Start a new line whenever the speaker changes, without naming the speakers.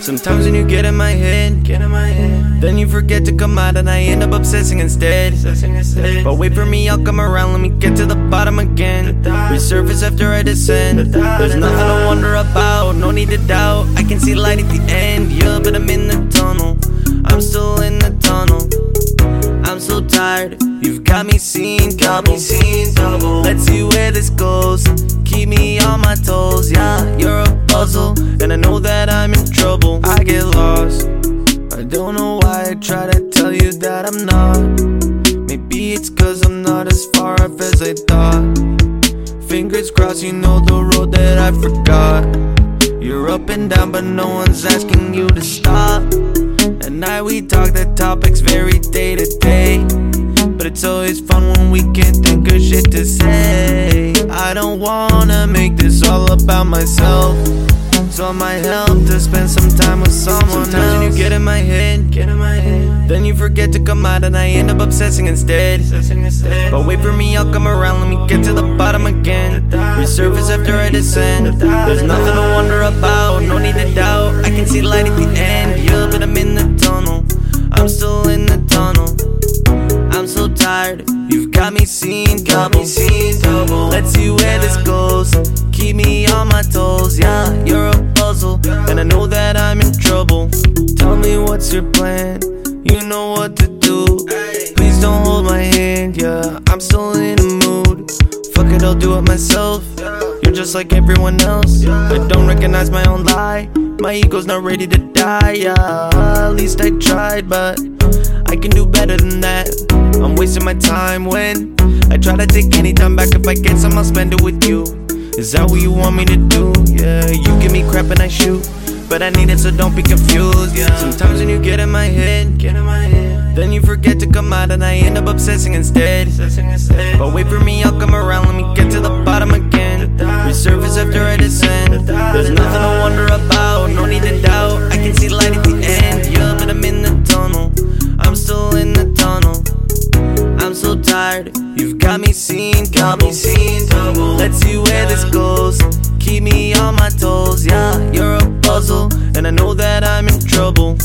Sometimes when you get in my head, get in my head, then you forget to come out and I end up obsessing instead. Obsessing instead. But wait for me, I'll come around, let me get to the bottom again. Resurface after I descend. There's nothing to wonder about, no need to doubt. I can see light at the end, yeah, but I'm in the dark. Got me seeing double. Let's see where this goes. Keep me on my toes. Yeah, you're a puzzle, and I know that I'm in trouble. I get lost. I don't know why I try to tell you that I'm not. Maybe it's cause I'm not as far off as I thought. Fingers crossed, you know the road that I forgot. You're up and down, but no one's asking you to stop. At night we talk, the topics vary day to day. It's always fun when we can't think of shit to say. I don't wanna make this all about myself. So I might help to spend some time with someone Sometimes else. when you get in my head, get in my head, then you forget to come out and I end up obsessing instead. Obsessing instead. But wait for me, I'll come around. Let me get to the bottom again. Resurface after I descend. There's nothing to wonder about, no need to doubt. I can see light at You've got me double. Let's see where this goes. Keep me on my toes. Yeah, you're a puzzle, and I know that I'm in trouble. Tell me what's your plan. You know what to do. Please don't hold my hand. Yeah, I'm still in the mood. Fuck it, I'll do it myself. You're just like everyone else. I don't recognize my own lie. My ego's not ready to die. Yeah, at least I tried, but I can do better than that. I'm wasting my time when I try to take any time back. If I get some, I'll spend it with you. Is that what you want me to do? Yeah, you give me crap and I shoot. But I need it, so don't be confused. Yeah. Sometimes when you get in my head, get in my head, then you forget to come out and I end up obsessing instead. Obsessing instead. But wait for me, I'll come around. Let me get to the bottom You've got me seeing got me seeing double. Let's see where this goes. Keep me on my toes. Yeah, you're a puzzle, and I know that I'm in trouble.